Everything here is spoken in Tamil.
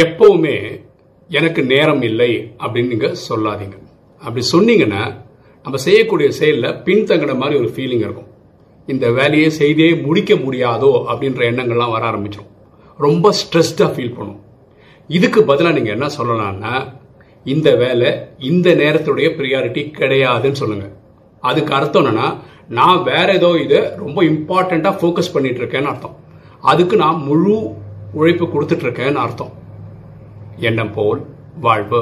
எப்பவுமே எனக்கு நேரம் இல்லை அப்படின்னு நீங்க சொல்லாதீங்க. அப்படி சொன்னீங்கன்னா நம்ம செய்யக்கூடிய செயலில் பின்தங்கின மாதிரி ஒரு ஃபீலிங் இருக்கும். இந்த வேலையை செய்தே முடிக்க முடியாதோ அப்படின்ற எண்ணங்கள்லாம் வர ஆரம்பிச்சிடும் ரொம்ப ஸ்ட்ரெஸ்டாக ஃபீல் பண்ணும். இதுக்கு பதிலாக நீங்கள் என்ன சொல்லலாம்னா இந்த வேலை இந்த நேரத்துடைய ப்ரியாரிட்டி கிடையாதுன்னு சொல்லுங்க. அதுக்கு அர்த்தம் என்னன்னா நான் வேற ஏதோ இதை ரொம்ப இம்பார்ட்டண்ட்டாக ஃபோக்கஸ் பண்ணிட்டு இருக்கேன்னு அர்த்தம். அதுக்கு நான் முழு உழைப்பு கொடுத்துட்ருக்கேன்னு அர்த்தம். எண்ணம் போல் வாழ்வு.